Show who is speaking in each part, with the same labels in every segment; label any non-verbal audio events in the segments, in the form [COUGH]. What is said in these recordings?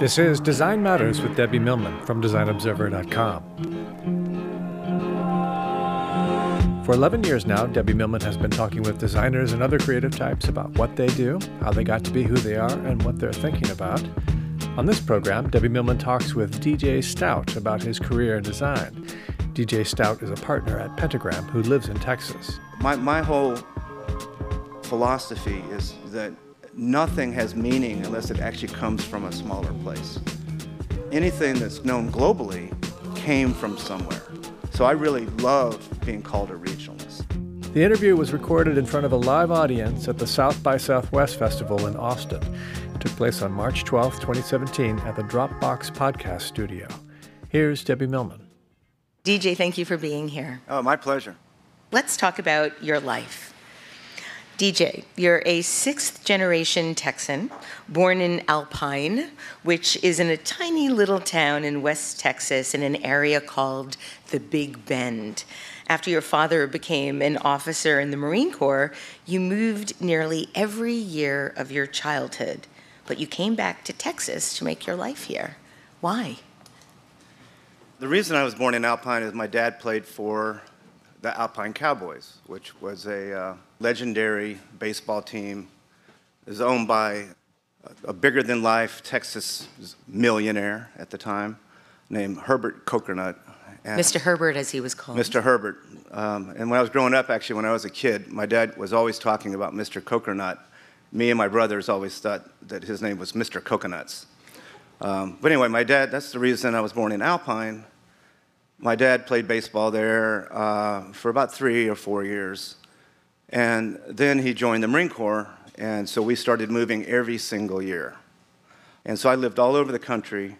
Speaker 1: This is Design Matters with Debbie Millman from DesignObserver.com. For 11 years now, Debbie Millman has been talking with designers and other creative types about what they do, how they got to be who they are, and what they're thinking about. On this program, Debbie Millman talks with DJ Stout about his career in design. DJ Stout is a partner at Pentagram who lives in Texas.
Speaker 2: My, my whole philosophy is that nothing has meaning unless it actually comes from a smaller place. Anything that's known globally came from somewhere. So I really love being called a regionalist.
Speaker 1: The interview was recorded in front of a live audience at the South by Southwest Festival in Austin. It took place on March 12, 2017, at the Dropbox Podcast Studio. Here's Debbie Millman.
Speaker 3: DJ, thank you for being here.
Speaker 2: Oh, my pleasure.
Speaker 3: Let's talk about your life. DJ, you're a sixth generation Texan, born in Alpine, which is in a tiny little town in West Texas in an area called the Big Bend. After your father became an officer in the Marine Corps, you moved nearly every year of your childhood, but you came back to Texas to make your life here. Why?
Speaker 2: The reason I was born in Alpine is my dad played for the Alpine Cowboys, which was a uh, legendary baseball team. It was owned by a bigger than life Texas millionaire at the time named Herbert
Speaker 3: Kokernot. Mr. Herbert, as he was called.
Speaker 2: Mr. Herbert. Um, and when I was growing up, actually, when I was a kid, my dad was always talking about Mr. Kokernot. Me and my brothers always thought that his name was Mr. Coconuts. Um, but anyway, my dad, that's the reason I was born in Alpine my dad played baseball there uh, for about three or four years. And then he joined the Marine Corps, and so we started moving every single year. And so I lived all over the country,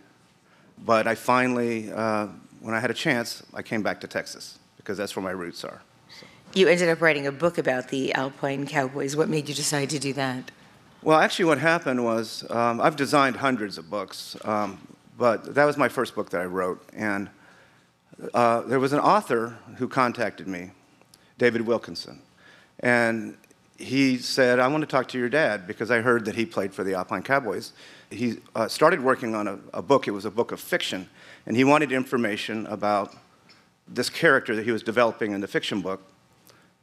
Speaker 2: but I finally, uh, when I had a chance, I came back to Texas because that's where my roots are. So.
Speaker 3: You ended up writing a book about the Alpine Cowboys. What made you decide to do that?
Speaker 2: Well, actually, what happened was um, I've designed hundreds of books, um, but that was my first book that I wrote. And uh, there was an author who contacted me, David Wilkinson, and he said, I want to talk to your dad because I heard that he played for the Alpine Cowboys. He uh, started working on a, a, book, it was a book of fiction, and he wanted information about this character that he was developing in the fiction book,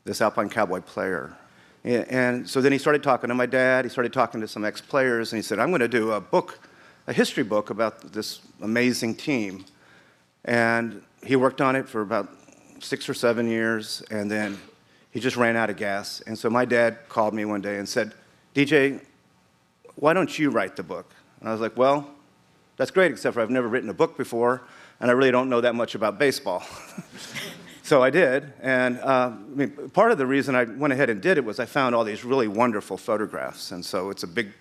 Speaker 2: this Alpine Cowboy player. And, so then he started talking to my dad, he started talking to some ex players, and he said, I'm going to do a book, a history book about this amazing team. And he worked on it for about six or seven years, and then he just ran out of gas. And so my dad called me one day and said, DJ, why don't you write the book? And I was like, well, that's great, except for I've never written a book before, and I really don't know that much about baseball. [LAUGHS] so I did, and uh, I mean, part of the reason I went ahead and did it was I found all these really wonderful photographs, and so it's a big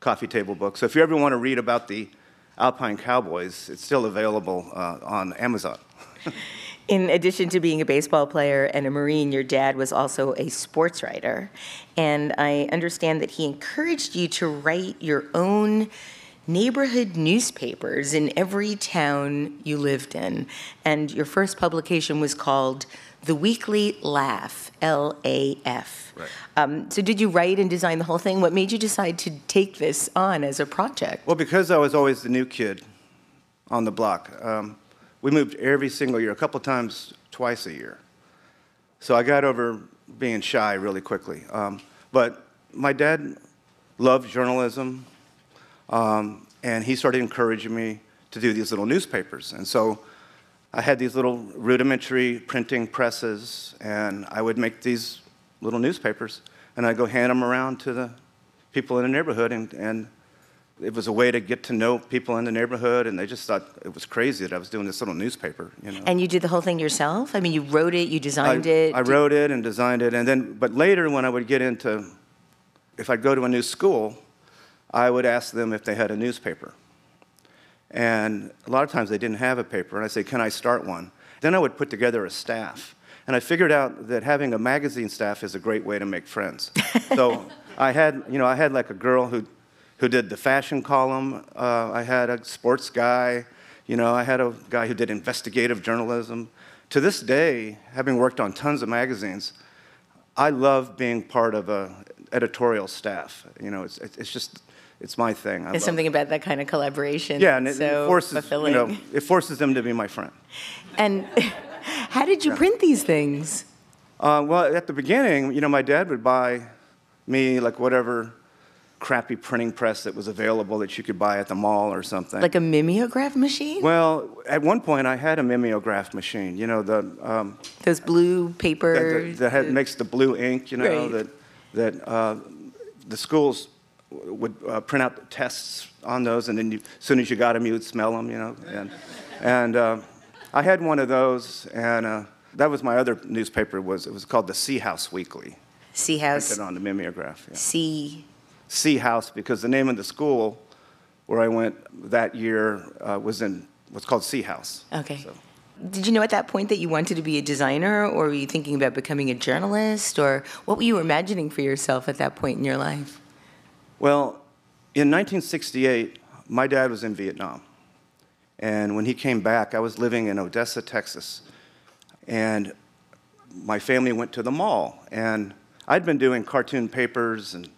Speaker 2: coffee table book. So if you ever want to read about the Alpine Cowboys, it's still available uh, on Amazon.
Speaker 3: In addition to being a baseball player and a Marine, your dad was also a sports writer. And I understand that he encouraged you to write your own neighborhood newspapers in every town you lived in. And your first publication was called The Weekly Laugh, L A F. Right. Um, so, did you write and design the whole thing? What made you decide to take this on as a project?
Speaker 2: Well, because I was always the new kid on the block. Um, we moved every single year, a couple times, twice a year. So I got over being shy really quickly. Um, but my dad loved journalism, um, and he started encouraging me to do these little newspapers. And so I had these little rudimentary printing presses, and I would make these little newspapers, and I'd go hand them around to the people in the neighborhood, and, and it was a way to get to know people in the neighborhood, and they just thought it was crazy that I was doing this little newspaper. You know.
Speaker 3: And you did the whole thing yourself? I mean, you wrote it, you designed
Speaker 2: I,
Speaker 3: it.
Speaker 2: I wrote it and designed it, and then, but later when I would get into, if I'd go to a new school, I would ask them if they had a newspaper, and a lot of times they didn't have a paper, and I say, "Can I start one?" Then I would put together a staff, and I figured out that having a magazine staff is a great way to make friends. [LAUGHS] so I had, you know, I had like a girl who who did the fashion column. Uh, I had a sports guy. You know, I had a guy who did investigative journalism. To this day, having worked on tons of magazines, I love being part of a, editorial staff. You know, it's, it's just, it's my thing. I
Speaker 3: There's something
Speaker 2: it.
Speaker 3: about that kind of collaboration.
Speaker 2: Yeah, and it,
Speaker 3: so
Speaker 2: forces,
Speaker 3: fulfilling.
Speaker 2: you know, it forces them to be my friend. [LAUGHS]
Speaker 3: And [LAUGHS] how did you print these things?
Speaker 2: Uh, well, at the beginning, you know, my dad would buy me like whatever crappy printing press that was available that you could buy at the mall or something.
Speaker 3: Like a mimeograph machine?
Speaker 2: well, at one point, I had a mimeograph machine. You know, the um,
Speaker 3: Those blue
Speaker 2: that,
Speaker 3: paper.
Speaker 2: that, that had, makes the blue ink. You know,
Speaker 3: Right.
Speaker 2: that that uh, the schools would uh, print out the tests on those, and then you, as soon as you got them, you would smell them. You know, and and uh, I had one of those, and uh, that was my other newspaper. Was it was called the Sea House Weekly.
Speaker 3: Sea House.
Speaker 2: Printed on the mimeograph. Yeah.
Speaker 3: Sea.
Speaker 2: Sea House because the name of the school where I went that year uh, was in what's called Sea House.
Speaker 3: Okay.
Speaker 2: So,
Speaker 3: Did you know at that point that you wanted to be a designer, or were you thinking about becoming a journalist, or what were you imagining for yourself at that point in your life?
Speaker 2: well, in 1968, my dad was in Vietnam. And when he came back, I was living in Odessa, Texas. And my family went to the mall. And I'd been doing cartoon papers and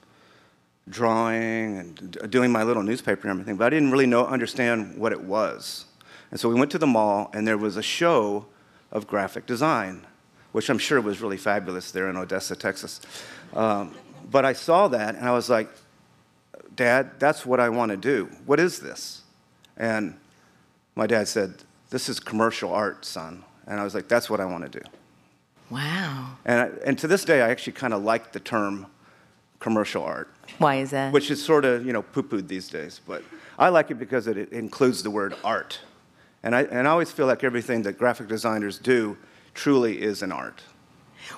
Speaker 2: drawing and doing my little newspaper and everything, but I didn't really know, understand what it was. And so we went to the mall, and there was a show of graphic design, which I'm sure was really fabulous there in Odessa, Texas. Um, but I saw that, and I was like, Dad, that's what I want to do. What is this? And my dad said, This is commercial art, son. And I was like, That's what I want to do.
Speaker 3: Wow.
Speaker 2: And, I, and to this day, I actually kind of like the term commercial art,
Speaker 3: Why is that?
Speaker 2: which is sort of, you know, poo-pooed these days. But I like it because it, includes the word art. And I, and I always feel like everything that graphic designers do truly is an art.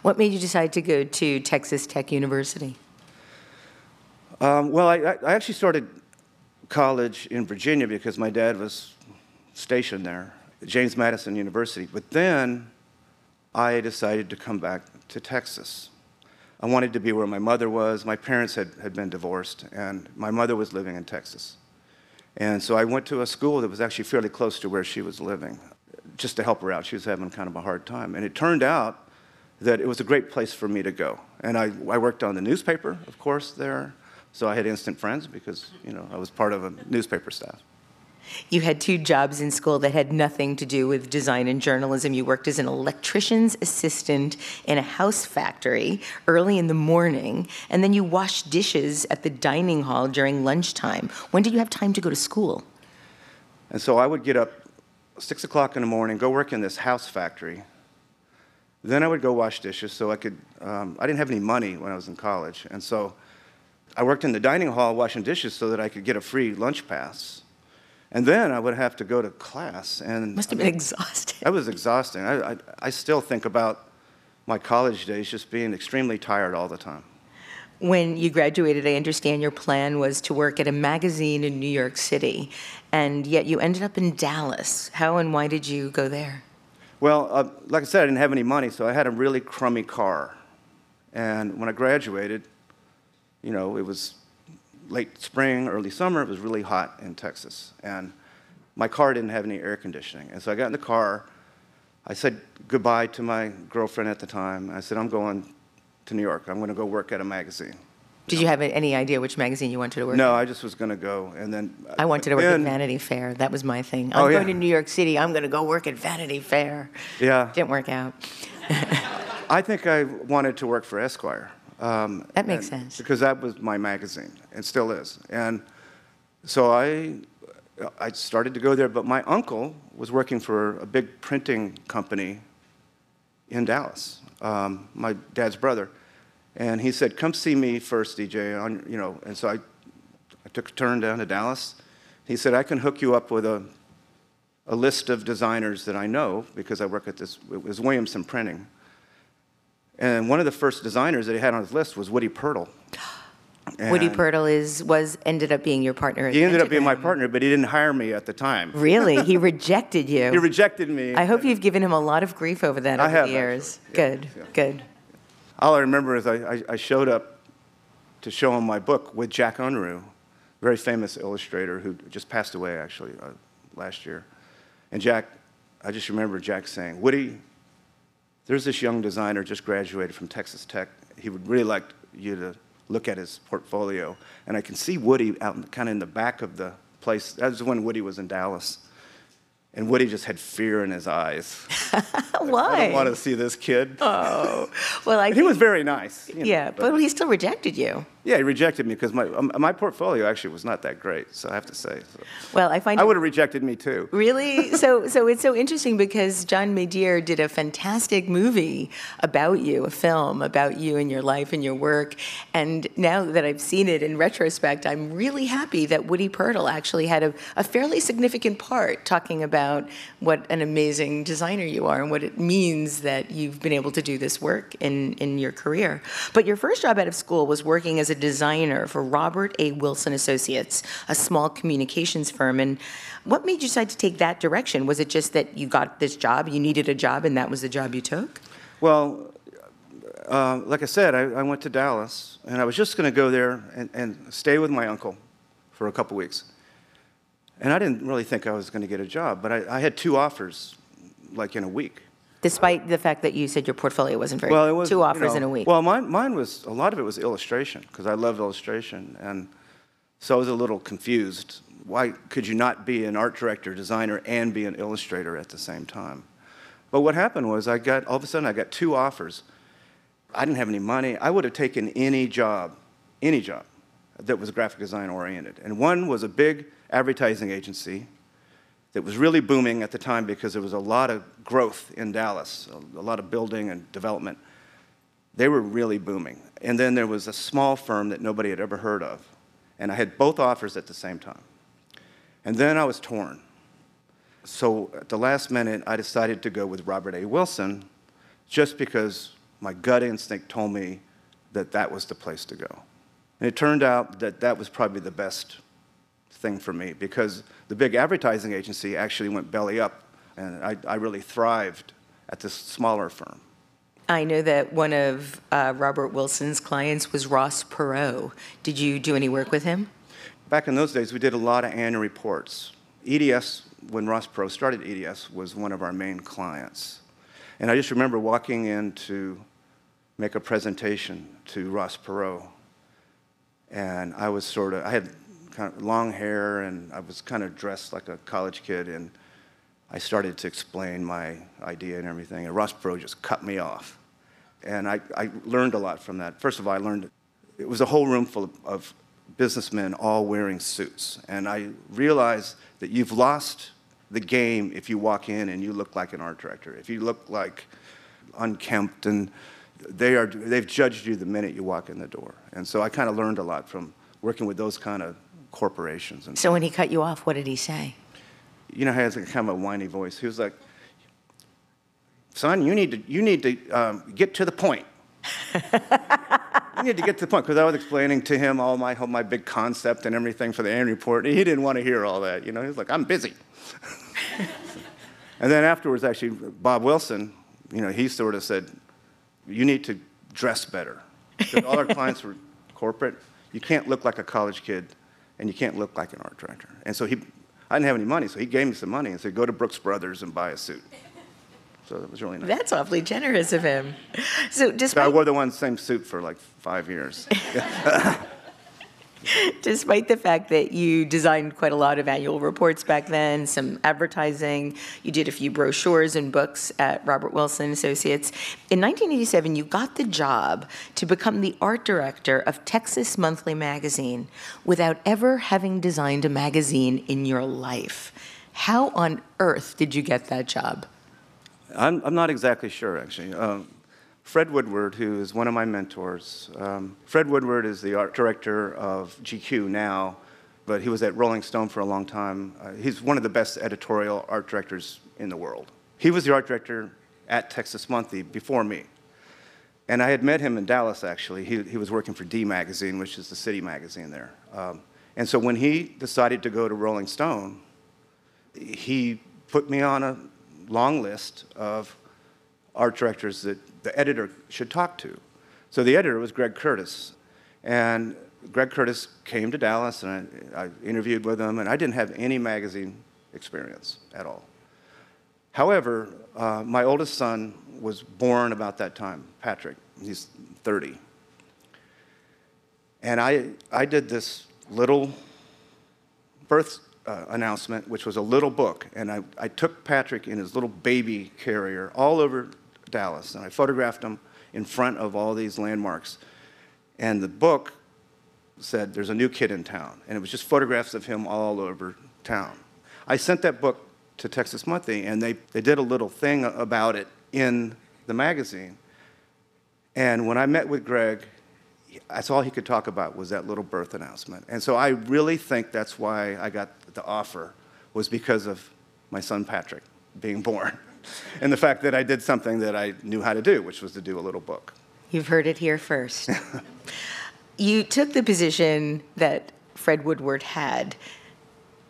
Speaker 3: What made you decide to go to Texas Tech University?
Speaker 2: Um, well, I I actually started college in Virginia because my dad was stationed there, James Madison University. But then I decided to come back to Texas. I wanted to be where my mother was. My parents had, had been divorced, and my mother was living in Texas. And so I went to a school that was actually fairly close to where she was living, just to help her out. She was having kind of a hard time. And it turned out that it was a great place for me to go. And I, I worked on the newspaper, of course, there. So I had instant friends because, you know, I was part of a newspaper staff.
Speaker 3: You had two jobs in school that had nothing to do with design and journalism. You worked as an electrician's assistant in a house factory early in the morning, and then you washed dishes at the dining hall during lunchtime. When did you have time to go to school?
Speaker 2: And so I would get up six o'clock in the morning, go work in this house factory. Then I would go wash dishes so I could, um, I didn't have any money when I was in college. And so I worked in the dining hall washing dishes so that I could get a free lunch pass. And then I would have to go to class. And
Speaker 3: Must have been exhausted.
Speaker 2: that was exhausting. I, I, I still think about my college days just being extremely tired all the time.
Speaker 3: When you graduated, I understand your plan was to work at a magazine in New York City, and yet you ended up in Dallas. How and why did you go there?
Speaker 2: Well, uh, like I said, I didn't have any money, so I had a really crummy car. And when I graduated, you know, it was late spring, early summer. It was really hot in Texas. And my car didn't have any air conditioning. And so I got in the car. I said goodbye to my girlfriend at the time. I said, I'm going to New York. I'm going to go work at a magazine.
Speaker 3: Did you have any idea which magazine you wanted to work
Speaker 2: No, I just was going to go. And then
Speaker 3: I wanted to work
Speaker 2: then-
Speaker 3: at Vanity Fair. That was my thing. Oh, I'm
Speaker 2: Oh,
Speaker 3: going
Speaker 2: yeah.
Speaker 3: to New York City. I'm going to go work at Vanity Fair.
Speaker 2: Yeah.
Speaker 3: Didn't work out. [LAUGHS]
Speaker 2: I think I wanted to work for Esquire. Um,
Speaker 3: That makes sense.
Speaker 2: Because that was my magazine, and still is. And so I, I started to go there, but my uncle was working for a big printing company in Dallas, um, my dad's brother. And he said, come see me first, DJ, on, you know, and so I, I took a turn down to Dallas. He said, I can hook you up with a, a list of designers that I know because I work at this, it was Williamson Printing. And one of the first designers that he had on his list was Woody. [GASPS]
Speaker 3: Woody
Speaker 2: And
Speaker 3: Pirtle is was ended up being your partner.
Speaker 2: He ended up being my partner, but he didn't hire me at the time.
Speaker 3: Really, he [LAUGHS] rejected you.
Speaker 2: He rejected me.
Speaker 3: I hope you've given him a lot of grief over that
Speaker 2: I
Speaker 3: over
Speaker 2: have,
Speaker 3: the years.
Speaker 2: Yeah,
Speaker 3: Good,
Speaker 2: yeah.
Speaker 3: good.
Speaker 2: All I remember is I, I, I showed up to show him my book with Jack Unruh, very famous illustrator who just passed away actually uh, last year. And Jack, I just remember Jack saying, Woody, there's this young designer just graduated from Texas Tech. He would really like you to look at his portfolio, and I can see Woody out kind of in the back of the place. That was when Woody was in Dallas. And Woody just had fear in his eyes. [LAUGHS]
Speaker 3: Why?
Speaker 2: I don't want to see this kid.
Speaker 3: Oh, well, I
Speaker 2: he was very nice. you know,
Speaker 3: yeah, but he still rejected you.
Speaker 2: Yeah, he rejected me because my um, my portfolio actually was not that great. So I have to say, so.
Speaker 3: Well, I find
Speaker 2: I would have rejected me too.
Speaker 3: Really? So, so it's so interesting because John Medier did a fantastic movie about you, a film about you and your life and your work. And now that I've seen it in retrospect, I'm really happy that Woody Pirtle actually had a, a fairly significant part talking about what an amazing designer you are and what it means that you've been able to do this work in, in your career. But your first job out of school was working as a designer for Robert A. Wilson Associates, a small communications firm. And what made you decide to take that direction? Was it just that you got this job, you needed a job, and that was the job you took?
Speaker 2: Well, uh, like I said, I, I went to Dallas, and I was just going to go there and, and stay with my uncle for a couple weeks. And I didn't really think I was going to get a job, but I, I had two offers, like in a week.
Speaker 3: Despite the fact that you said your portfolio wasn't very
Speaker 2: Well, it was
Speaker 3: two
Speaker 2: you
Speaker 3: offers
Speaker 2: know,
Speaker 3: in a week.
Speaker 2: Well, mine, mine was a lot of it was illustration because I loved illustration, and so I was a little confused. Why could you not be an art director, designer, and be an illustrator at the same time? But what happened was I got all of a sudden I got two offers. I didn't have any money. I would have taken any job, any job that was graphic design oriented. And one was a big advertising agency that was really booming at the time because there was a lot of growth in Dallas, a, lot of building and development. They were really booming. And then there was a small firm that nobody had ever heard of. And I had both offers at the same time. And then I was torn. So at the last minute, I decided to go with Robert A. Wilson just because my gut instinct told me that that was the place to go. And it turned out that that was probably the best thing for me because the big advertising agency actually went belly up, and I, I really thrived at this smaller firm.
Speaker 3: I know that one of uh, Robert Wilson's clients was Ross Perot. Did you do any work with him?
Speaker 2: Back in those days, we did a lot of annual reports. EDS, when Ross Perot started EDS, was one of our main clients. And I just remember walking in to make a presentation to Ross Perot. And I was sort of, I had kind of long hair and I was kind of dressed like a college kid. And I started to explain my idea and everything. And Ross Perot just cut me off. And I, I learned a lot from that. First of all, I learned it was a whole room full of, of businessmen all wearing suits. And I realized that you've lost the game if you walk in and you look like an art director. If you look like unkempt and they are, they've judged you the minute you walk in the door. And so I kind of learned a lot from working with those kind of corporations. And
Speaker 3: So when he cut you off, what did he say?
Speaker 2: you know, he has a kind of a whiny voice. He was like, son, you need to, you need to um, get to the point. you need to get to the point because I was explaining to him all my my big concept and everything for the annual report. And he didn't want to hear all that. You know, he was like, "I'm busy." and then afterwards, actually, Bob Wilson, you know, he sort of said, "You need to dress better." All our clients were corporate. You can't look like a college kid, and you can't look like an art director. And so he, I didn't have any money, so he gave me some money and said, "Go to Brooks Brothers and buy a suit." So it was really nice.
Speaker 3: That's awfully generous of him. So
Speaker 2: So I wore the one same suit for like five years. [LAUGHS] [LAUGHS]
Speaker 3: despite the fact that you designed quite a lot of annual reports back then, some advertising, you did a few brochures and books at Robert Wilson Associates. In 1987, you got the job to become the art director of Texas Monthly Magazine without ever having designed a magazine in your life. How on earth did you get that job?
Speaker 2: I'm, I'm not exactly sure, actually. Um, Fred Woodward, who is one of my mentors, um, Fred Woodward is the art director of GQ now, but he was at Rolling Stone for a long time. Uh, he's one of the best editorial art directors in the world. He was the art director at Texas Monthly before me. And I had met him in Dallas, actually. He, he was working for D Magazine, which is the city magazine there. Um, and so when he decided to go to Rolling Stone, he put me on a long list of art directors that the editor should talk to. So the editor was Greg Curtis. And Greg Curtis came to Dallas, and I, I interviewed with him, and I didn't have any magazine experience at all. However, uh, my oldest son was born about that time, Patrick. He's 30. And I, I did this little birth uh, announcement, which was a little book. And I, I took Patrick in his little baby carrier all over Dallas, and I photographed him in front of all these landmarks. And the book said, There's a new kid in town. And it was just photographs of him all over town. I sent that book to Texas Monthly, and they, they did a little thing about it in the magazine. And when I met with Greg, that's all he could talk about was that little birth announcement. And so I really think that's why I got the offer, was because of my son Patrick being [LAUGHS] born. [LAUGHS] and the fact that I did something that I knew how to do, which was to do a little book.
Speaker 3: You've heard it here first. [LAUGHS] you took the position that Fred Woodward had.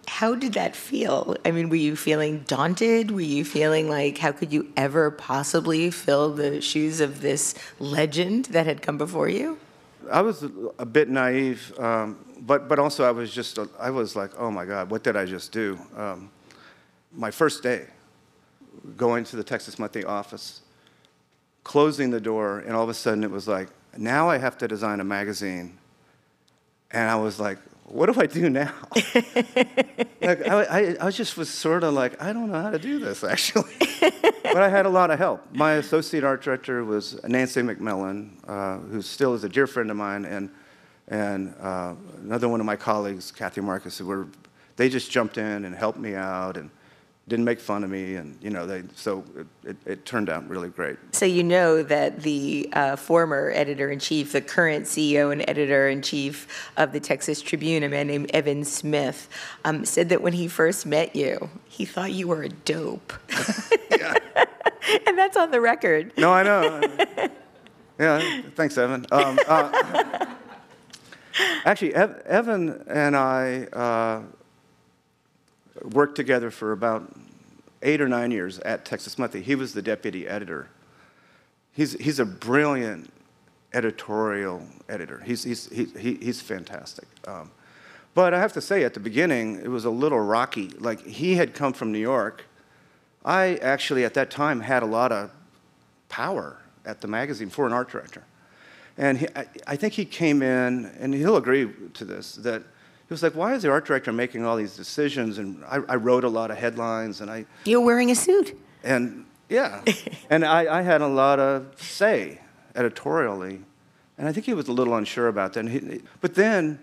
Speaker 3: How did that feel? I mean, were you feeling daunted? Were you feeling like, how could you ever possibly fill the shoes of this legend that had come before you?
Speaker 2: I was a bit naive, um, but, but also I was just, I was like, oh my God, what did I just do? Um, my first day going to the Texas Monthly office, closing the door, and all of a sudden it was like, now I have to design a magazine. And I was like, what do I do now? [LAUGHS] like, I, I, I, just was sort of like, I don't know how to do this actually. [LAUGHS] but I had a lot of help. My associate art director was Nancy McMillan, uh, who still is a dear friend of mine, and, and uh, another one of my colleagues, Kathy Marcus, who were, they just jumped in and helped me out. And didn't make fun of me, and you know, they, so it, it, it turned out really great.
Speaker 3: So you know that the uh, former editor-in-chief, the current CEO and editor-in-chief of the Texas Tribune, a man named Evan Smith, um, said that when he first met you, he thought you were a dope. yeah. [LAUGHS] and that's on the record.
Speaker 2: No, I know. [LAUGHS] yeah, thanks, Evan. Um, uh, [LAUGHS] actually, Ev- Evan and I. Uh, worked together for about eight or nine years at Texas Monthly. He was the deputy editor. He's, he's a brilliant editorial editor. He's, he's, he, he, he's fantastic. Um, but I have to say, at the beginning, it was a little rocky. Like, he had come from New York. I actually, at that time, had a lot of power at the magazine for an art director. And he, I, I think he came in, and he'll agree to this, that he was like, why is the art director making all these decisions? And I, I wrote a lot of headlines, and I.
Speaker 3: You're wearing a suit.
Speaker 2: And yeah, [LAUGHS] and I, I had a lot of say editorially, and I think he was a little unsure about that. He, but then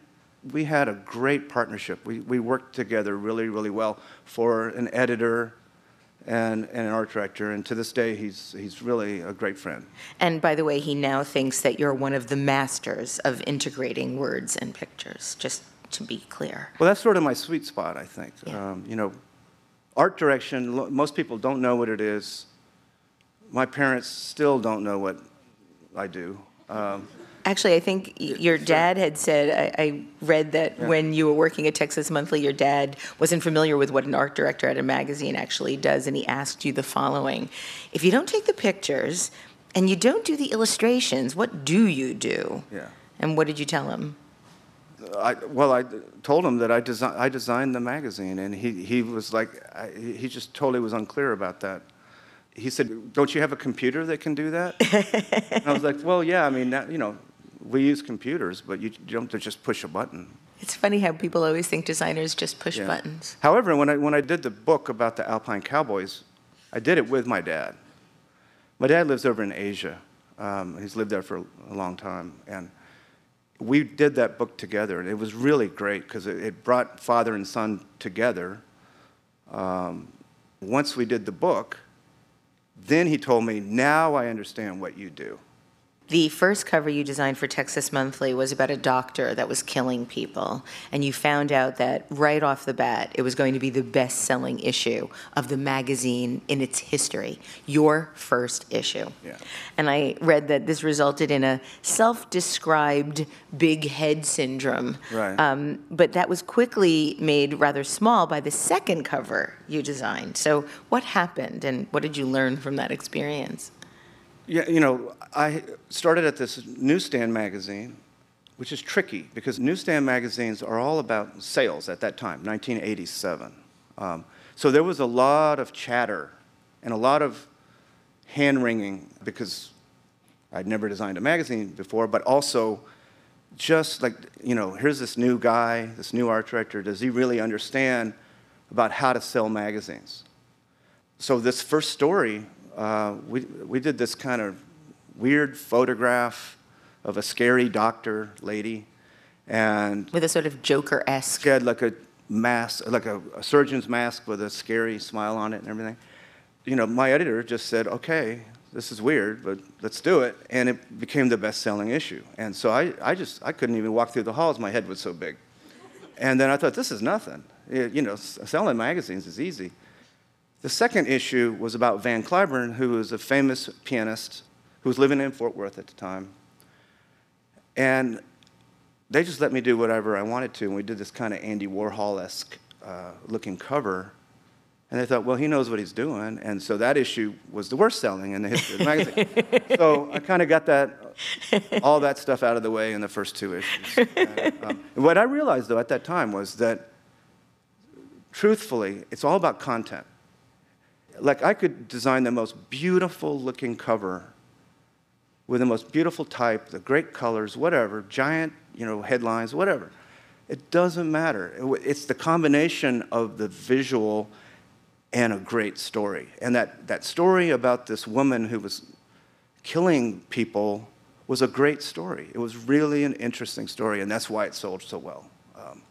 Speaker 2: we had a great partnership. We, we worked together really, really well for an editor and, and, an art director, and to this day, he's, he's really a great friend.
Speaker 3: And by the way, he now thinks that you're one of the masters of integrating words and pictures, just to be clear.
Speaker 2: Well, that's sort of my sweet spot, I think. Yeah. Um, you know, art direction, most people don't know what it is. My parents still don't know what I do. Um,
Speaker 3: Actually, I think your dad had said, I, I read that yeah. when you were working at Texas Monthly, your dad wasn't familiar with what an art director at a magazine actually does, and he asked you the following If you don't take the pictures and you don't do the illustrations, what do you do?
Speaker 2: Yeah.
Speaker 3: And what did you tell him?
Speaker 2: I, well, I told him that I, desi- I designed the magazine, and he, he was like, I, he just totally was unclear about that. He said, "Don't you have a computer that can do that?" and I was like, "Well, yeah. I mean, that, you know, we use computers, but you, you don't just push a button."
Speaker 3: It's funny how people always think designers just push yeah. buttons.
Speaker 2: However, when I when I did the book about the Alpine Cowboys, I did it with my dad. My dad lives over in Asia. Um, he's lived there for a long time, and we did that book together, and it was really great because it, it, brought father and son together. Um, once we did the book, then he told me, Now I understand what you do.
Speaker 3: The first cover you designed for Texas Monthly was about a doctor that was killing people, and you found out that right off the bat it was going to be the best selling issue of the magazine in its history, your first issue.
Speaker 2: Yeah.
Speaker 3: And I read that this resulted in a self described big head syndrome.
Speaker 2: Right.
Speaker 3: Um, but that was quickly made rather small by the second cover you designed. So, what happened, and what did you learn from that experience?
Speaker 2: Yeah, you know, I started at this newsstand magazine, which is tricky because newsstand magazines are all about sales at that time, 1987. Um, so there was a lot of chatter and a lot of hand wringing because I'd never designed a magazine before, but also just like, you know, here's this new guy, this new art director. Does he really understand about how to sell magazines? So, this first story, uh, we, we did this kind of weird photograph of a scary doctor lady. And
Speaker 3: with a sort of Joker esque.
Speaker 2: She had like a mask, like a, a surgeon's mask with a scary smile on it and everything. You know, my editor just said, okay, this is weird, but let's do it. And it became the best selling issue. And so I, I just, I couldn't even walk through the halls, my head was so big. And then I thought, this is nothing. It, you know, selling magazines is easy. The second issue was about Van Cliburn, who was a famous pianist who was living in Fort Worth at the time. And they just let me do whatever I wanted to. And we did this kind of Andy Warhol esque uh, looking cover. And they thought, well, he knows what he's doing. And so that issue was the worst selling in the history of the magazine. [LAUGHS] so I kind of got that, all that stuff out of the way in the first two issues. [LAUGHS] And, um, what I realized, though, at that time was that, truthfully, it's all about content. Like, I could design the most beautiful looking cover with the most beautiful type, the great colors, whatever, giant, you know, headlines, whatever. It doesn't matter. It's the combination of the visual and a great story. And that, that story about this woman who was killing people was a great story. It was really an interesting story, and that's why it sold so well. Um,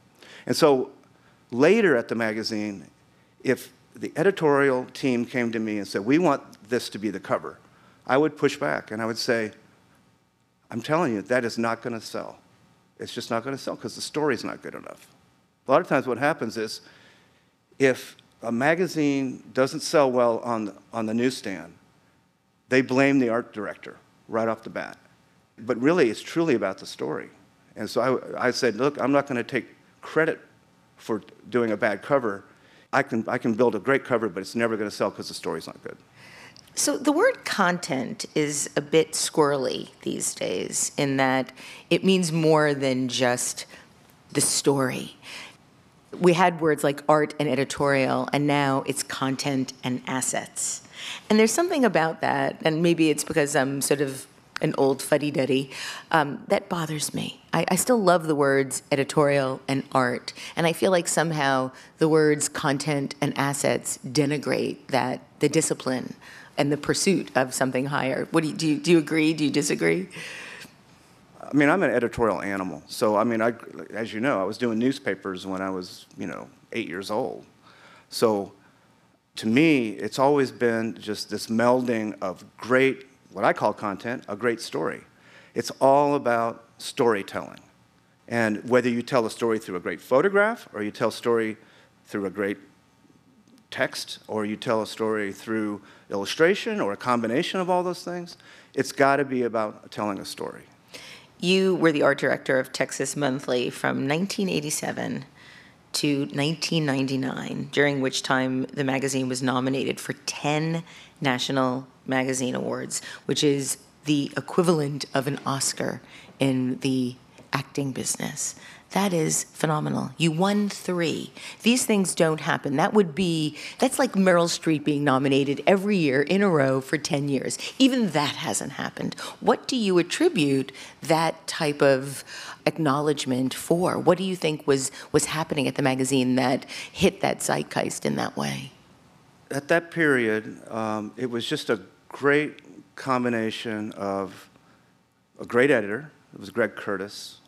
Speaker 2: and so later at the magazine, if the editorial team came to me and said, We want this to be the cover, I would push back and I would say, I'm telling you, that is not going to sell. It's just not going to sell because the story's not good enough. A lot of times, what happens is if a magazine doesn't sell well on the, on the newsstand, they blame the art director right off the bat. But really, it's truly about the story. And so I, I said, look, I'm not going to take credit for doing a bad cover. I can, I can build a great cover, but it's never going to sell because the story's not good.
Speaker 3: So the word content is a bit squirrely these days in that it means more than just the story. We had words like art and editorial, and now it's content and assets. And there's something about that, and maybe it's because I'm sort of an old fuddy duddy, um, that bothers me. I, I, still love the words editorial and art, and I feel like somehow the words content and assets denigrate that the discipline and the pursuit of something higher. What do you, do you, do you agree? Do you disagree?
Speaker 2: I mean, I'm an editorial animal. So, I mean, I, as you know, I was doing newspapers when I was, you know, eight years old. So, to me, it's always been just this melding of great, what I call content, a great story. It's all about storytelling. And whether you tell a story through a great photograph or you tell a story through a great text or you tell a story through illustration or a combination of all those things, it's got to be about telling a story.
Speaker 3: You were the art director of Texas Monthly from 1987 to 1999, during which time the magazine was nominated for 10 National Magazine Awards, which is the equivalent of an Oscar in the acting business. That is phenomenal. You won three. These things don't happen. That would be, that's like Meryl Streep being nominated every year in a row for 10 years. Even that hasn't happened. What do you attribute that type of acknowledgement for? What do you think was, was happening at the magazine that hit that zeitgeist in that way?
Speaker 2: At that period, um, it was just a great combination of a great editor, it was Greg Curtis,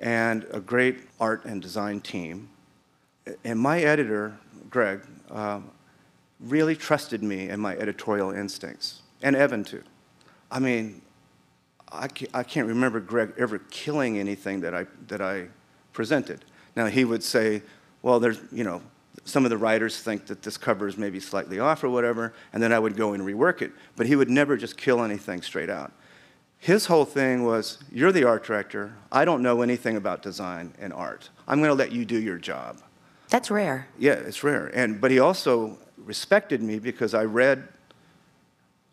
Speaker 2: and a great art and design team. And my editor, Greg, um, really trusted me and my editorial instincts, and Evan too. I mean, I can't, I can't remember Greg ever killing anything that I, that I presented. Now, he would say, well, there's, you know, some of the writers think that this cover is maybe slightly off or whatever, and then I would go and rework it. But he would never just kill anything straight out his whole thing was you're the art director. I don't know anything about design and art. I'm going to let you do your job.
Speaker 3: That's rare.
Speaker 2: Yeah, it's rare. And but he also respected me because I read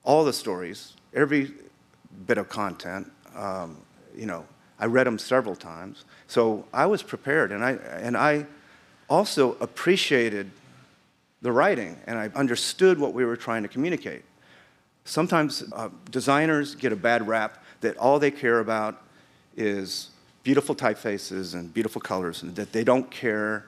Speaker 2: all the stories, every bit of content. Um, you know, I read them several times, so I was prepared, and I and I also appreciated the writing, and I understood what we were trying to communicate. Sometimes uh, designers get a bad rap that all they care about is beautiful typefaces and beautiful colors, and that they don't care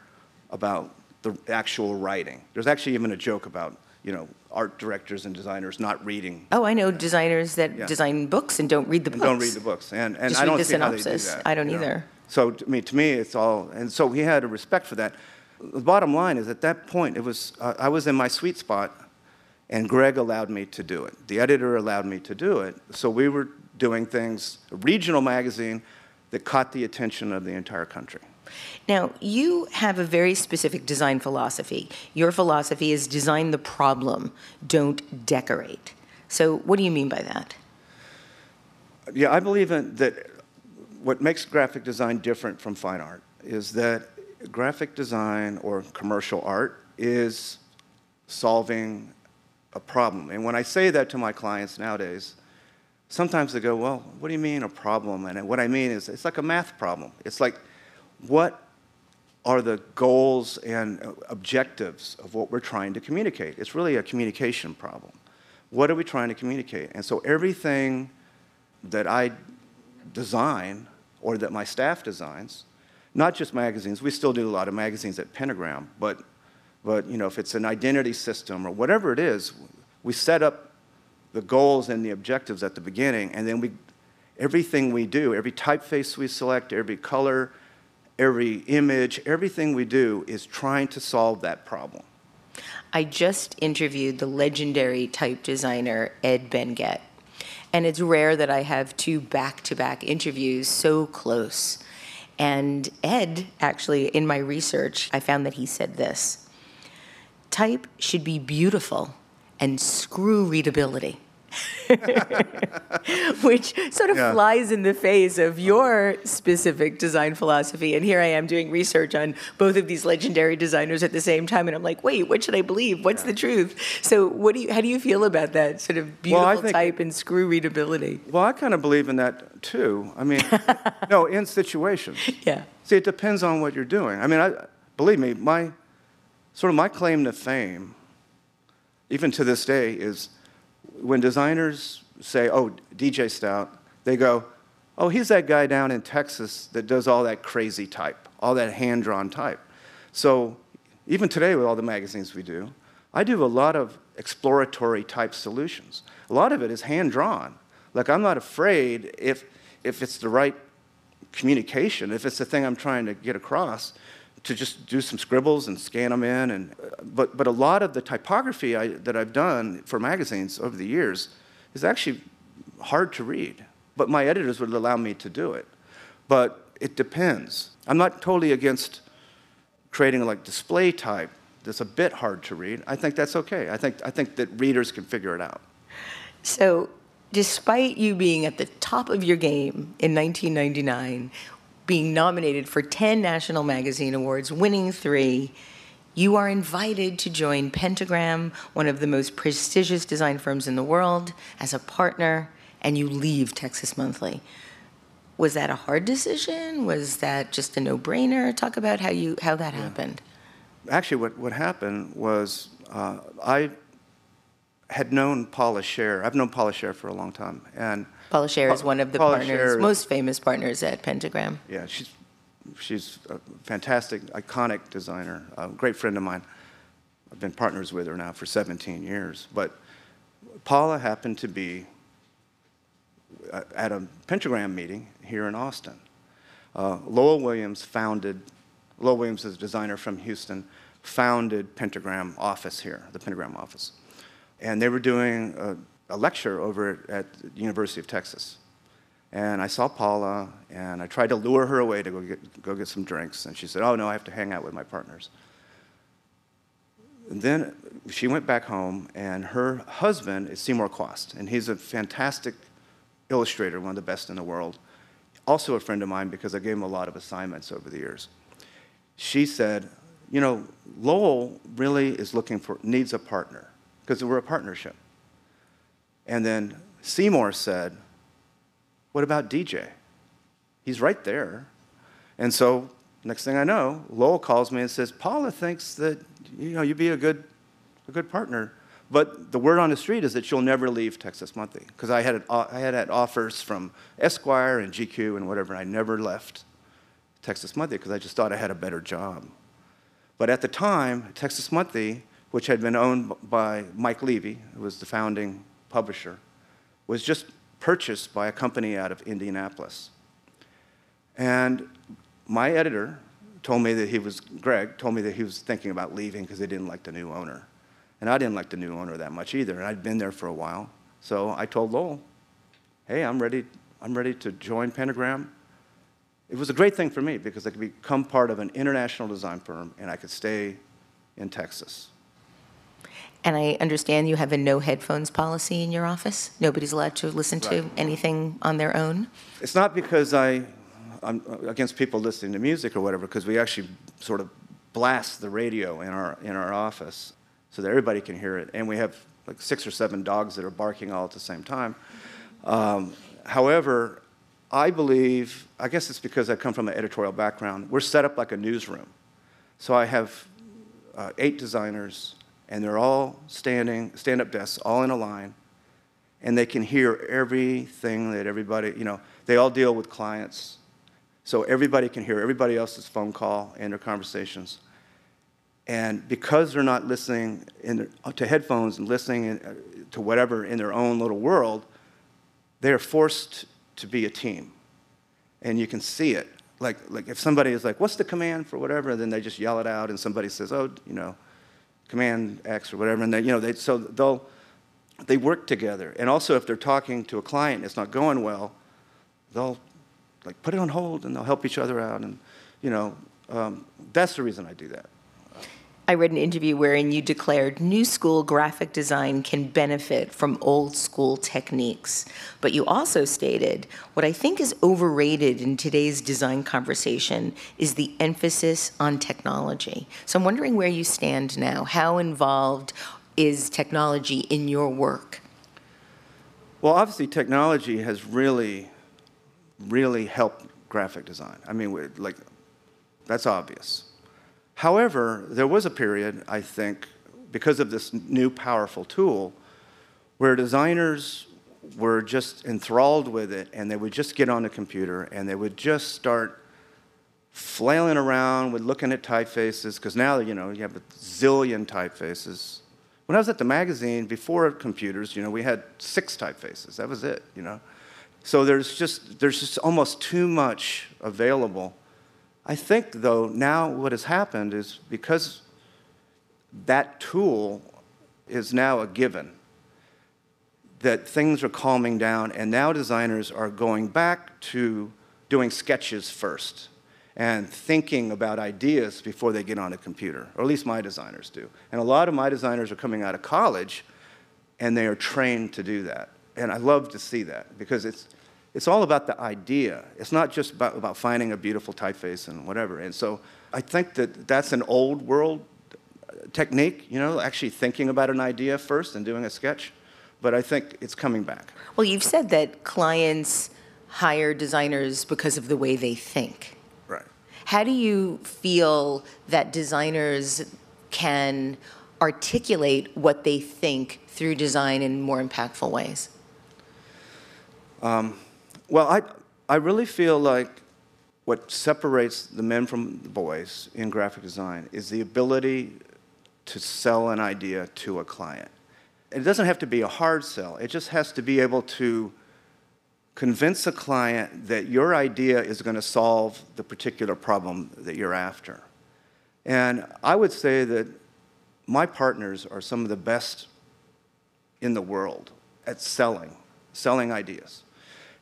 Speaker 2: about the actual writing. There's actually even a joke about, you know, art directors and designers not reading
Speaker 3: Oh, I know designers that
Speaker 2: Yeah.
Speaker 3: design books and don't read the
Speaker 2: and
Speaker 3: books.
Speaker 2: don't read the books. And, and
Speaker 3: Just
Speaker 2: I
Speaker 3: read
Speaker 2: don't
Speaker 3: the
Speaker 2: see how they do
Speaker 3: synopsis.
Speaker 2: that,
Speaker 3: I don't
Speaker 2: you know.
Speaker 3: either.
Speaker 2: So to me, to me, it's all, and so he had a respect for that. The bottom line is at that point, it was, uh, I was in my sweet spot, and Greg allowed me to do it. The editor allowed me to do it. So we were doing things, a regional magazine that caught the attention of the entire country.
Speaker 3: Now, you have a very specific design philosophy. Your philosophy is design the problem, don't decorate. So, what do you mean by that?
Speaker 2: Yeah, I believe in that what makes graphic design different from fine art is that graphic design or commercial art is solving a problem. And when I say that to my clients nowadays, sometimes they go, Well, what do you mean a problem? And what I mean is it's like a math problem. It's like, what are the goals and objectives of what we're trying to communicate? It's really a communication problem. What are we trying to communicate? And so everything that I design or that my staff designs, not just magazines, we still do a lot of magazines at Pentagram, but, but you know, if it's an identity system or whatever it is, we set up the goals and the objectives at the beginning, and then we, everything we do, every typeface we select, every color, every image, everything we do is trying to solve that problem.
Speaker 3: I just interviewed the legendary type designer Ed Benguiat. And it's rare that I have two back to back interviews so close. And Ed, actually, in my research, I found that he said this type should be beautiful and screw readability. [LAUGHS] Which sort of
Speaker 2: Yeah.
Speaker 3: flies in the face of your specific design philosophy. And here I am doing research on both of these legendary designers at the same time, and I'm like, wait, what should I believe? What's the truth? So, what do you? How do you feel about that sort of beautiful
Speaker 2: Well, think-
Speaker 3: type and screw readability?
Speaker 2: Well, I kind of believe in that too. I mean, [LAUGHS] no, in situations.
Speaker 3: Yeah.
Speaker 2: See, it depends on what you're doing. I mean, I, believe me, my sort of my claim to fame, even to this day, is when designers say, "Oh, DJ Stout," they go, "Oh, he's that guy down in Texas that does all that crazy type, all that hand-drawn type." So, even today with all the magazines we do, I do a lot of exploratory type solutions. A lot of it is hand-drawn. Like I'm not afraid if if it's the right communication, if it's the thing I'm trying to get across, to just do some scribbles and scan them in. And, but, but a lot of the typography I, that I've done for magazines over the years is actually hard to read. But my editors would allow me to do it. But it depends. I'm not totally against creating like display type that's a bit hard to read. I think that's okay. I think, I think that readers can figure it out.
Speaker 3: So, despite you being at the top of your game in 1999, being nominated for 10 National Magazine Awards, winning three, you are invited to join Pentagram, one of the most prestigious design firms in the world, as a partner, and you leave Texas Monthly. Was that a hard decision? Was that just a no-brainer? Talk about how you how that happened.
Speaker 2: Actually, what, what happened was uh, I had known Paula Scher. I've known Paula Scher for a long time. And
Speaker 3: Paula Scher is one of the
Speaker 2: Paula
Speaker 3: partners,
Speaker 2: Scher-
Speaker 3: most famous partners at Pentagram.
Speaker 2: yeah, she's, she's a fantastic, iconic designer, a great friend of mine. I've been partners with her now for 17 years. But Paula happened to be uh, at a Pentagram meeting here in Austin. Uh, Lowell Williams founded, Lowell Williams is a designer from Houston, founded Pentagram office here, the Pentagram office. And they were doing a, a lecture over at University of Texas. And I saw Paula, and I tried to lure her away to go get, go get some drinks. And she said, Oh, no, I have to hang out with my partners. And then she went back home, and her husband is Seymour Chwast, and he's a fantastic illustrator, one of the best in the world. Also a friend of mine because I gave him a lot of assignments over the years. She said, You know, Lowell really is looking for, needs a partner because we're a partnership. And then Seymour said, What about DJ? He's right there. And so, next thing I know, Lowell calls me and says, Paula thinks that you know, you'd be a good, a good partner. But the word on the street is that you'll never leave Texas Monthly because I had I had had offers from Esquire and GQ and whatever. And I never left Texas Monthly because I just thought I had a better job. But at the time, Texas Monthly, which had been owned by Mike Levy, who was the founding publisher, was just purchased by a company out of Indianapolis. And my editor told me that he was, Greg, told me that he was thinking about leaving because he didn't like the new owner. And I didn't like the new owner that much either, and I'd been there for a while. So I told Lowell, hey, I'm ready, I'm ready to join Pentagram. It was a great thing for me because I could become part of an international design firm and I could stay in Texas.
Speaker 3: And I understand you have a no headphones policy in your office? Nobody's allowed to listen to
Speaker 2: Right.
Speaker 3: anything on their own?
Speaker 2: It's not because I, I'm against people listening to music or whatever, because we actually sort of blast the radio in our, in our office so that everybody can hear it. And we have like six or seven dogs that are barking all at the same time. Um, however, I believe, I guess it's because I come from an editorial background, we're set up like a newsroom. So I have uh, eight designers, and they're all standing, stand up desks, all in a line and they can hear everything that everybody, you know, they all deal with clients. So everybody can hear everybody else's phone call and their conversations. And because they're not listening in their, to headphones and listening in, to whatever in their own little world, they're forced to be a team. And you can see it. Like, like if somebody is like, what's the command for whatever, then they just yell it out and somebody says, oh, you know, command X or whatever. And they, you know, they, so they'll, they work together. And also, if they're talking to a client and it's not going well, they'll like put it on hold and they'll help each other out. And you know, um, that's the reason I do that.
Speaker 3: I read an interview wherein you declared new school graphic design can benefit from old school techniques. But you also stated what I think is overrated in today's design conversation is the emphasis on technology. So I'm wondering where you stand now. How involved is technology in your work?
Speaker 2: Well, obviously, technology has really, really helped graphic design. I mean, like, that's obvious. However, there was a period, I think, because of this new powerful tool, where designers were just enthralled with it and they would just get on the computer and they would just start flailing around with looking at typefaces because now you know you have a zillion typefaces. When i was at the magazine before computers you know we had six typefaces. That was it you know? So there's just there's just almost too much available i think though now what has happened is because that tool is now a given that things are calming down, and now designers are going back to doing sketches first and thinking about ideas before they get on a computer, or at least my designers do. And a lot of my designers are coming out of college and they are trained to do that. And I love to see that because it's, it's all about the idea. It's not just about, about finding a beautiful typeface and whatever. And so I think that that's an old world technique, you know, actually thinking about an idea first and doing a sketch. But I think it's coming back.
Speaker 3: Well, you've said that clients hire designers because of the way they think.
Speaker 2: Right.
Speaker 3: How do you feel that designers can articulate what they think through design in more impactful ways?
Speaker 2: Um, Well, I, I really feel like what separates the men from the boys in graphic design is the ability to sell an idea to a client. It doesn't have to be a hard sell, it just has to be able to convince a client that your idea is going to solve the particular problem that you're after. And I would say that my partners are some of the best in the world at selling, selling ideas.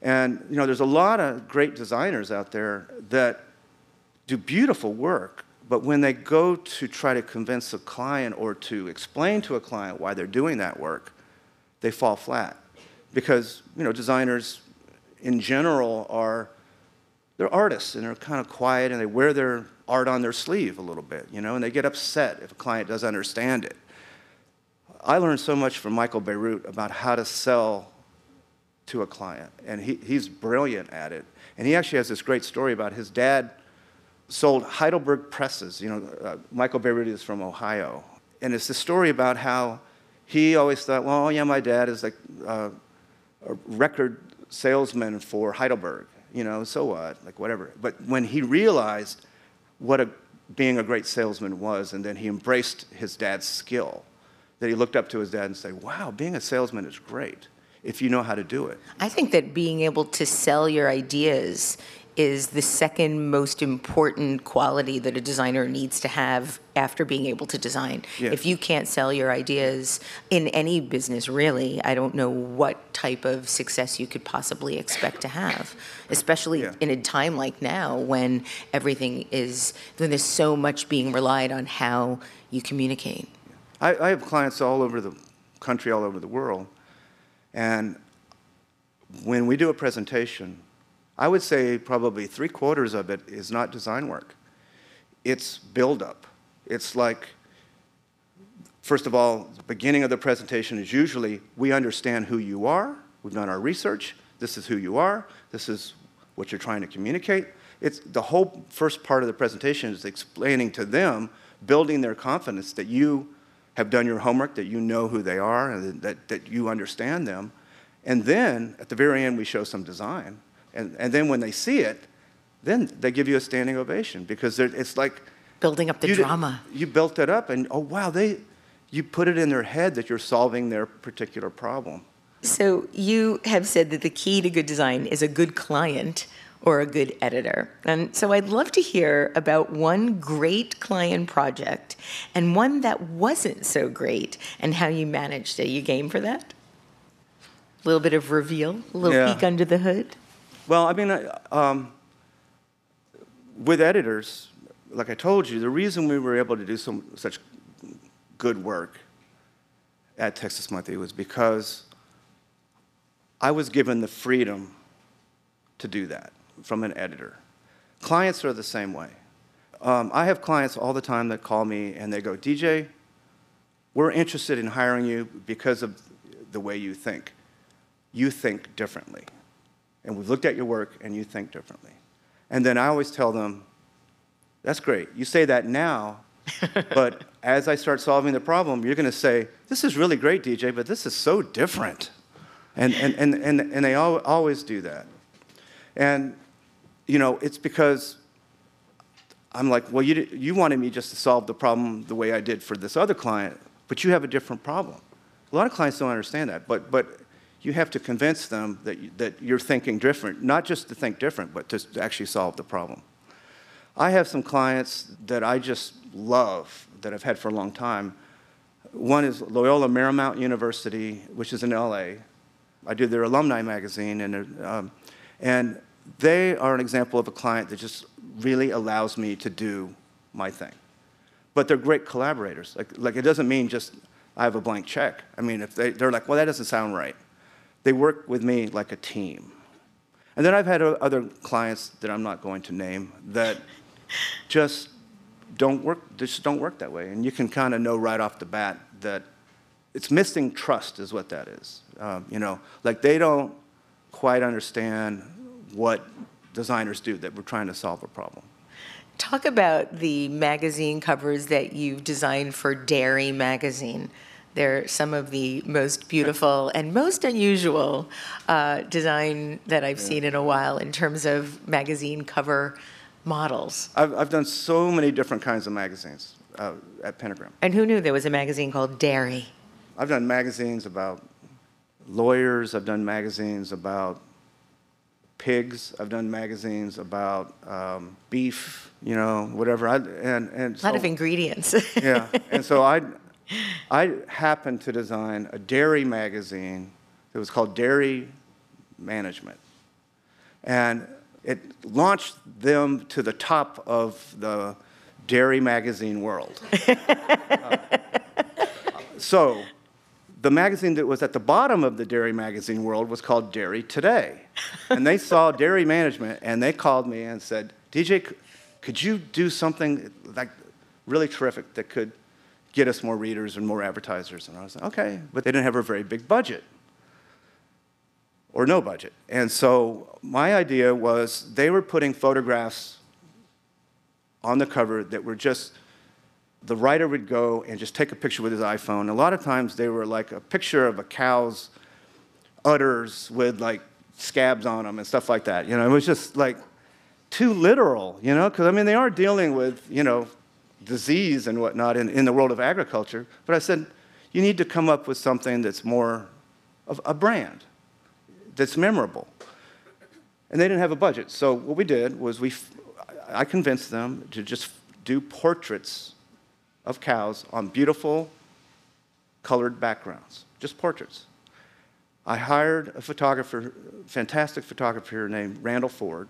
Speaker 2: And you know, there's a lot of great designers out there that do beautiful work, but when they go to try to convince a client or to explain to a client why they're doing that work, they fall flat. Because you know, designers in general are they're artists and they're kind of quiet and they wear their art on their sleeve a little bit, you know, and they get upset if a client doesn't understand it. I learned so much from Michael Bierut about how to sell to a client, and he, he's brilliant at it. And he actually has this great story about his dad sold Heidelberg presses. You know, uh, Michael Bierut is from Ohio, and it's the story about how he always thought, well, yeah, my dad is like uh, a record salesman for Heidelberg, you know, so what, like whatever. But when he realized what a, being a great salesman was, and then he embraced his dad's skill, that he looked up to his dad and said, wow, being a salesman is great if you know how to do it.
Speaker 3: I think that being able to sell your ideas is the second most important quality that a designer needs to have after being able to design.
Speaker 2: Yeah.
Speaker 3: If you can't sell your ideas in any business, really, I don't know what type of success you could possibly expect to have, especially
Speaker 2: Yeah.
Speaker 3: in a time like now when everything is, when there's so much being relied on how you communicate.
Speaker 2: I, I have clients all over the country, all over the world, and when we do a presentation, I would say probably three quarters of it is not design work. It's build-up. It's like, first of all, the beginning of the presentation is usually we understand who you are, we've done our research, this is who you are, this is what you're trying to communicate. It's the whole first part of the presentation is explaining to them, building their confidence that you have done your homework, that you know who they are, and that, that you understand them. And then at the very end, we show some design. And, and then when they see it, then they give you a standing ovation because it's like
Speaker 3: Building up the
Speaker 2: you
Speaker 3: drama.
Speaker 2: You built it up, and oh wow, they, you put it in their head that you're solving their particular problem.
Speaker 3: So you have said that the key to good design is a good client or a good editor. And so I'd love to hear about one great client project and one that wasn't so great and how you managed it. You game for that? A little bit of reveal, a little
Speaker 2: Yeah.
Speaker 3: peek under the hood.
Speaker 2: Well, I mean, um, with editors, like I told you, the reason we were able to do some, such good work at Texas Monthly was because I was given the freedom to do that from an editor. Clients are the same way. Um, I have clients all the time that call me and they go, DJ, we're interested in hiring you because of the way you think. You think differently and we've looked at your work and you think differently. And then I always tell them, that's great. You say that now, [LAUGHS] but as I start solving the problem, you're going to say, this is really great, DJ, but this is so different. And, and, and, and, and they al- always do that. And, you know, it's because I'm like, well, you, you wanted me just to solve the problem the way I did for this other client, but you have a different problem. A lot of clients don't understand that, but, but you have to convince them that, you, that you're thinking different, not just to think different, but to actually solve the problem. I have some clients that I just love that I've had for a long time. One is Loyola Marymount University, which is in LA. I do their alumni magazine, and, um, and they are an example of a client that just really allows me to do my thing. But they're great collaborators. Like, like it doesn't mean just I have a blank check. I mean, if they, they're like, well, that doesn't sound right. They work with me like a team. And then I've had other clients that I'm not going to name that [LAUGHS] just don't work, just don't work that way. And you can kind of know right off the bat that it's missing trust is what that is. Um, you know, like they don't quite understand what designers do, that we're trying to solve a problem.
Speaker 3: Talk about the magazine covers that you've designed for Dairy Magazine. They're some of the most beautiful and most unusual uh, design that I've seen in a while in terms of magazine cover models.
Speaker 2: I've, I've done so many different kinds of magazines uh, at Pentagram.
Speaker 3: And who knew there was a magazine called Dairy?
Speaker 2: I've done magazines about lawyers, I've done magazines about pigs, I've done magazines about um, beef, you know, whatever. I, and, and
Speaker 3: A lot of ingredients. [LAUGHS]
Speaker 2: yeah, and so I, [LAUGHS] I happened to design a dairy magazine that was called Dairy Management, and it launched them to the top of the dairy magazine world. Uh, [LAUGHS] so, the magazine that was at the bottom of the dairy magazine world was called Dairy Today, and they saw [LAUGHS] dairy management, and they called me and said, "DJ, could you do something like really terrific that could get us more readers and more advertisers?" And I was like, "Okay," but they didn't have a very big budget or no budget, and so my idea was they were putting photographs on the cover that were just the writer would go and just take a picture with his iPhone. A lot of times they were like a picture of a cow's udders with like scabs on them and stuff like that. You know, it was just like too literal, you know, because I mean, they are dealing with, you know, disease and whatnot in, in the world of agriculture. But I said, you need to come up with something that's more of a brand, that's memorable. And they didn't have a budget. So what we did was we, I convinced them to just do portraits of cows on beautiful colored backgrounds, just portraits. I hired a photographer, fantastic photographer named Randal Ford.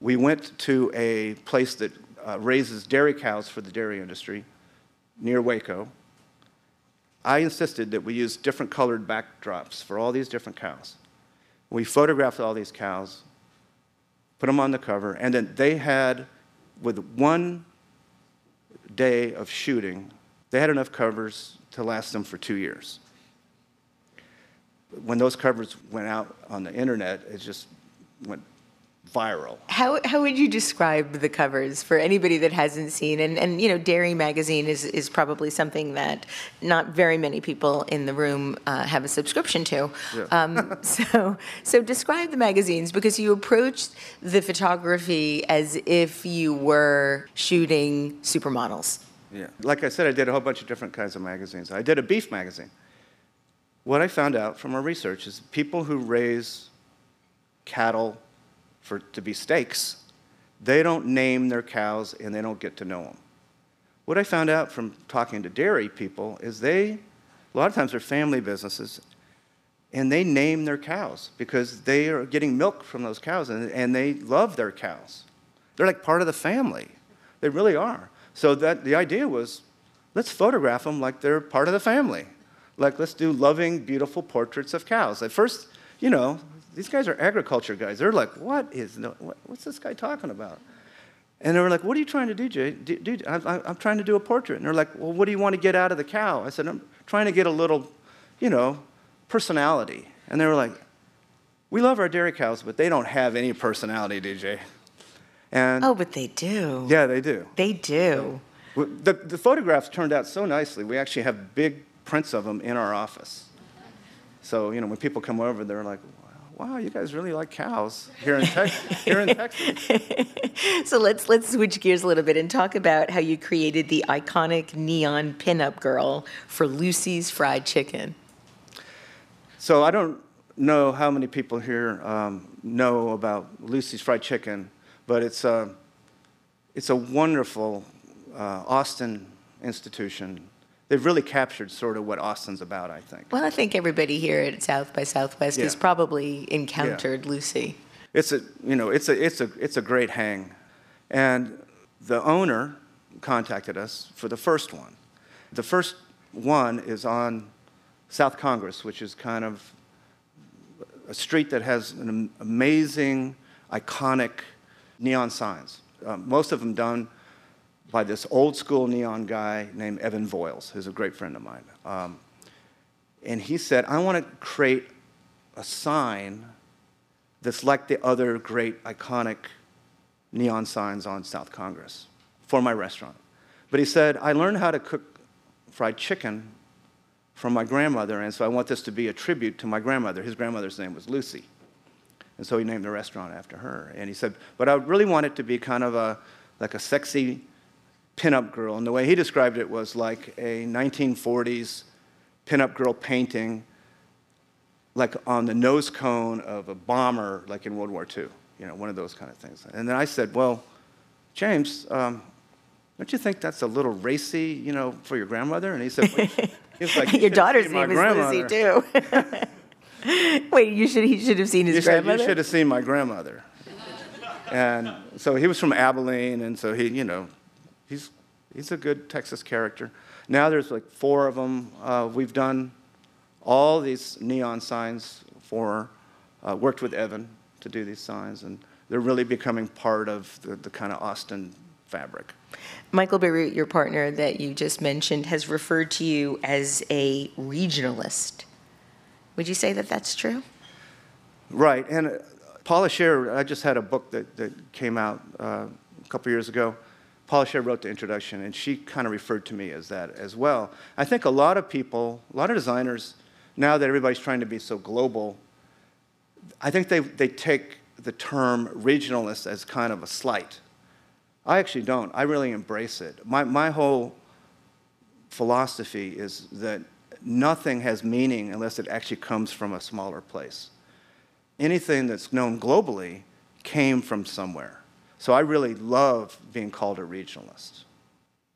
Speaker 2: We went to a place that uh, raises dairy cows for the dairy industry near Waco. I insisted that we use different colored backdrops for all these different cows. We photographed all these cows, put them on the cover, and then they had, with one day of shooting, they had enough covers to last them for two years. When those covers went out on the internet, it just went viral.
Speaker 3: How, how would you describe the covers for anybody that hasn't seen? And, and you know, Dairy Magazine is, is probably something that not very many people in the room uh, have a subscription to.
Speaker 2: Yeah.
Speaker 3: Um, [LAUGHS] so, so describe the magazines because you approached the photography as if you were shooting supermodels.
Speaker 2: Yeah. Like I said, I did a whole bunch of different kinds of magazines. I did a beef magazine. What I found out from our research is people who raise cattle for to be steaks, they don't name their cows and they don't get to know them. What I found out from talking to dairy people is they, a lot of times, they're family businesses, and they name their cows because they are getting milk from those cows and, and they love their cows. They're like part of the family. They really are. So that the idea was, let's photograph them like they're part of the family. Like let's do loving, beautiful portraits of cows. At first, you know, these guys are agriculture guys. They're like, what is, no, what, what's this guy talking about? And they were like, what are you trying to do, Jay? Dude, I'm, I'm trying to do a portrait. And they're like, well, what do you want to get out of the cow? I said, I'm trying to get a little, you know, personality. And they were like, we love our dairy cows, but they don't have any personality, DJ.
Speaker 3: And oh, but they do.
Speaker 2: Yeah, they do.
Speaker 3: They do.
Speaker 2: The, the photographs turned out so nicely. We actually have big prints of them in our office. So, you know, when people come over, they're like, wow, you guys really like cows here in, te- [LAUGHS] here in Texas.
Speaker 3: so let's let's switch gears a little bit and talk about how you created the iconic neon pinup girl for Lucy's Fried Chicken.
Speaker 2: So I don't know how many people here um, know about Lucy's Fried Chicken, but it's a it's a wonderful uh, Austin institution they've really captured sort of what Austin's about, I think.
Speaker 3: Well, I think everybody here at South by Southwest yeah. has probably encountered yeah. Lucy.
Speaker 2: It's a, you know, it's a, it's a, it's a great hang. And the owner contacted us for the first one. The first one is on South Congress, which is kind of a street that has an amazing, iconic neon signs. Um, most of them done by this old school neon guy named Evan Voyles, who's a great friend of mine. Um, and he said, I want to create a sign that's like the other great iconic neon signs on South Congress for my restaurant. But he said, I learned how to cook fried chicken from my grandmother, and so I want this to be a tribute to my grandmother. His grandmother's name was Lucy. And so he named the restaurant after her. And he said, but I really want it to be kind of a, like a sexy pinup girl. And the way he described it was like a 1940s pinup girl painting, like on the nose cone of a bomber, like in World War II, you know, one of those kind of things. And then I said, Well, James, um, don't you think that's a little racy, you know, for your grandmother? And he said, well, [LAUGHS] he
Speaker 3: like, Your daughter's name is Lucy, too. [LAUGHS] Wait, you should, he should have seen his
Speaker 2: you
Speaker 3: grandmother?
Speaker 2: Said, you should have seen my grandmother. and so he was from Abilene, and so he, you know, he's, he's a good Texas character. Now there's like four of them. Uh, we've done all these neon signs for, uh, worked with Evan to do these signs, and they're really becoming part of the, the kind of Austin fabric.
Speaker 3: Michael Bierut, your partner that you just mentioned, has referred to you as a regionalist. Would you say that that's true?
Speaker 2: Right. And uh, Paula Scher, I just had a book that, that came out uh, a couple years ago Paula Scher wrote the introduction, and she kind of referred to me as that as well. I think a lot of people, a lot of designers, now that everybody's trying to be so global, I think they, they take the term regionalist as kind of a slight. I actually don't. I really embrace it. My, my whole philosophy is that nothing has meaning unless it actually comes from a smaller place. Anything that's known globally came from somewhere. So I really love being called a regionalist.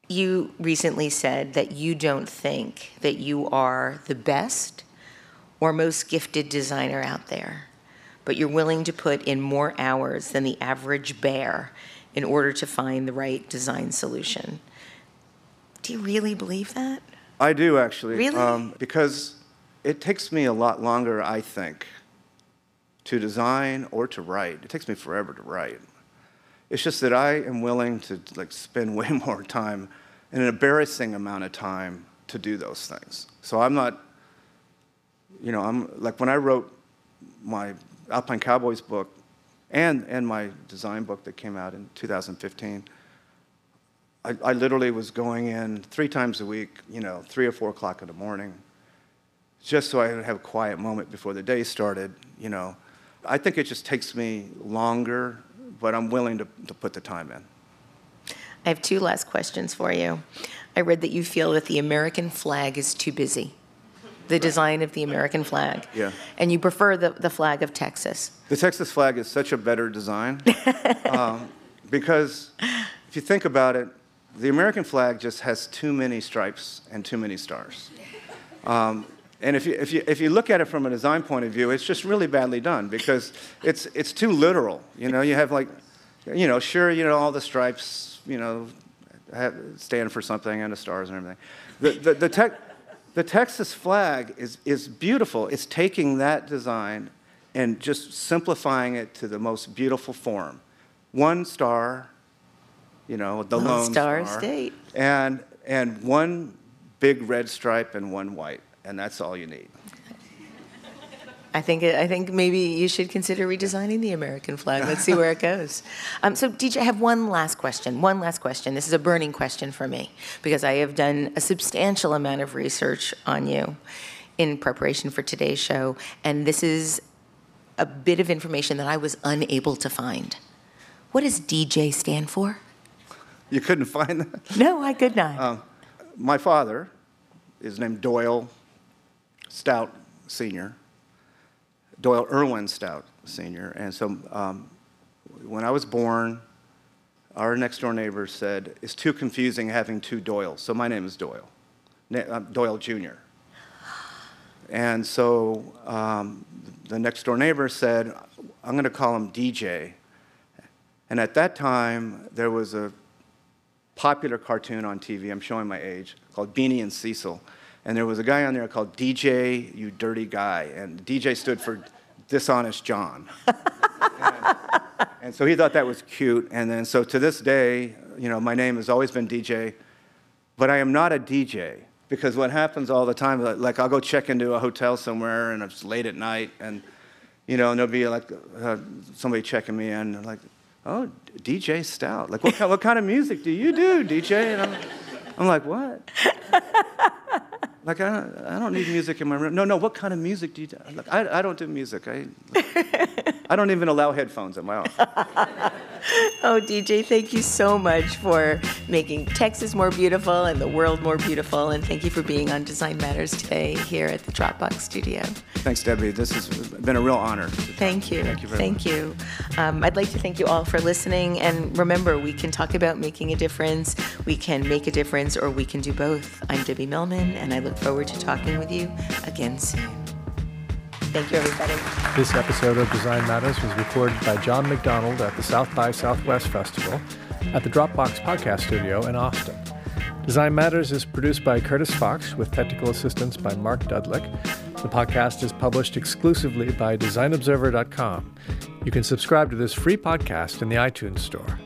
Speaker 3: You recently said that you don't think that you are the best or most gifted designer out there, but you're willing to put in more hours than the average bear in order to find the right design solution. Do you really believe that?
Speaker 2: I do actually.
Speaker 3: Really?
Speaker 2: Um, because it takes me a lot longer, I think, to design or to write. It takes me forever to write. It's just that I am willing to like spend [LAUGHS] way more time, an embarrassing amount of time, to do those things. So I'm not, you know, I'm like when I wrote my Alpine Cowboys book and, and my design book that came out in 2015. I, I literally was going in three times a week, you know, three or four o'clock in the morning, just so I would have a quiet moment before the day started, you know. I think it just takes me longer, but I'm willing to, to put the time in.
Speaker 3: I have two last questions for you. I read that you feel that the American flag is too busy, the design of the American flag.
Speaker 2: Yeah.
Speaker 3: And you prefer the, the flag of Texas.
Speaker 2: The Texas flag is such a better design [LAUGHS] um, because if you think about it, the American flag just has too many stripes and too many stars. Um, and if you, if, you, if you look at it from a design point of view, it's just really badly done because it's, it's too literal. You know, you have like, you know, sure, you know, all the stripes, you know, have, stand for something and the stars and everything. The, the, the, te- the Texas flag is, is beautiful. It's taking that design and just simplifying it to the most beautiful form. One star, you know, the
Speaker 3: Lone
Speaker 2: lone
Speaker 3: Star
Speaker 2: star,
Speaker 3: State.
Speaker 2: and and one big red stripe and one white, and that's all you need.
Speaker 3: I think, I think maybe you should consider redesigning the American flag. Let's see where it goes. [LAUGHS] Um, so, DJ, I have one last question. One last question. This is a burning question for me because I have done a substantial amount of research on you in preparation for today's show, and this is a bit of information that I was unable to find. What does DJ stand for?
Speaker 2: You couldn't find that.
Speaker 3: No, I could not.
Speaker 2: My father is named Doyle Stout Senior, Doyle Irwin Stout Senior, and so um, when I was born, our next door neighbor said it's too confusing having two Doyles, so my name is Doyle, Na- uh, Doyle Jr. And so um, the next door neighbor said, I'm going to call him DJ. And at that time, there was a popular cartoon on TV, I'm showing my age, called Beany and Cecil. And there was a guy on there called DJ, you dirty guy. And DJ stood for Dishonest John. and, and so he thought that was cute. And then, so to this day, you know, my name has always been DJ, but I am not a DJ. Because what happens all the time, like, like I'll go check into a hotel somewhere and it's late at night, and you know, and there'll be like uh, somebody checking me in, like, oh, DJ Stout. Like, what, kind- what kind of music do you do, DJ? And I'm, I'm like, what? Like, I don't, I don't need music in my room. No, no, what kind of music do you do? Like, I, I don't do music. I, [LAUGHS] I don't even allow headphones in my office. [LAUGHS]
Speaker 3: Oh, DJ, thank you so much for making Texas more beautiful and the world more beautiful. And thank you for being on Design Matters today here at the Dropbox studio.
Speaker 2: Thanks, Debbie. This has been a real honor.
Speaker 3: Thank you.
Speaker 2: Thank you very
Speaker 3: Thank
Speaker 2: much.
Speaker 3: you. Um, I'd like to thank you all for listening. And remember, we can talk about making a difference, we can make a difference, or we can do both. I'm Debbie Millman, and I look forward to talking with you again soon. Thank you, everybody.
Speaker 1: This episode of Design Matters was recorded by John McDonald at the South by Southwest Festival at the Dropbox Podcast Studio in Austin. Design Matters is produced by Curtis Fox with technical assistance by Mark Dudlick. The podcast is published exclusively by DesignObserver.com. You can subscribe to this free podcast in the iTunes Store.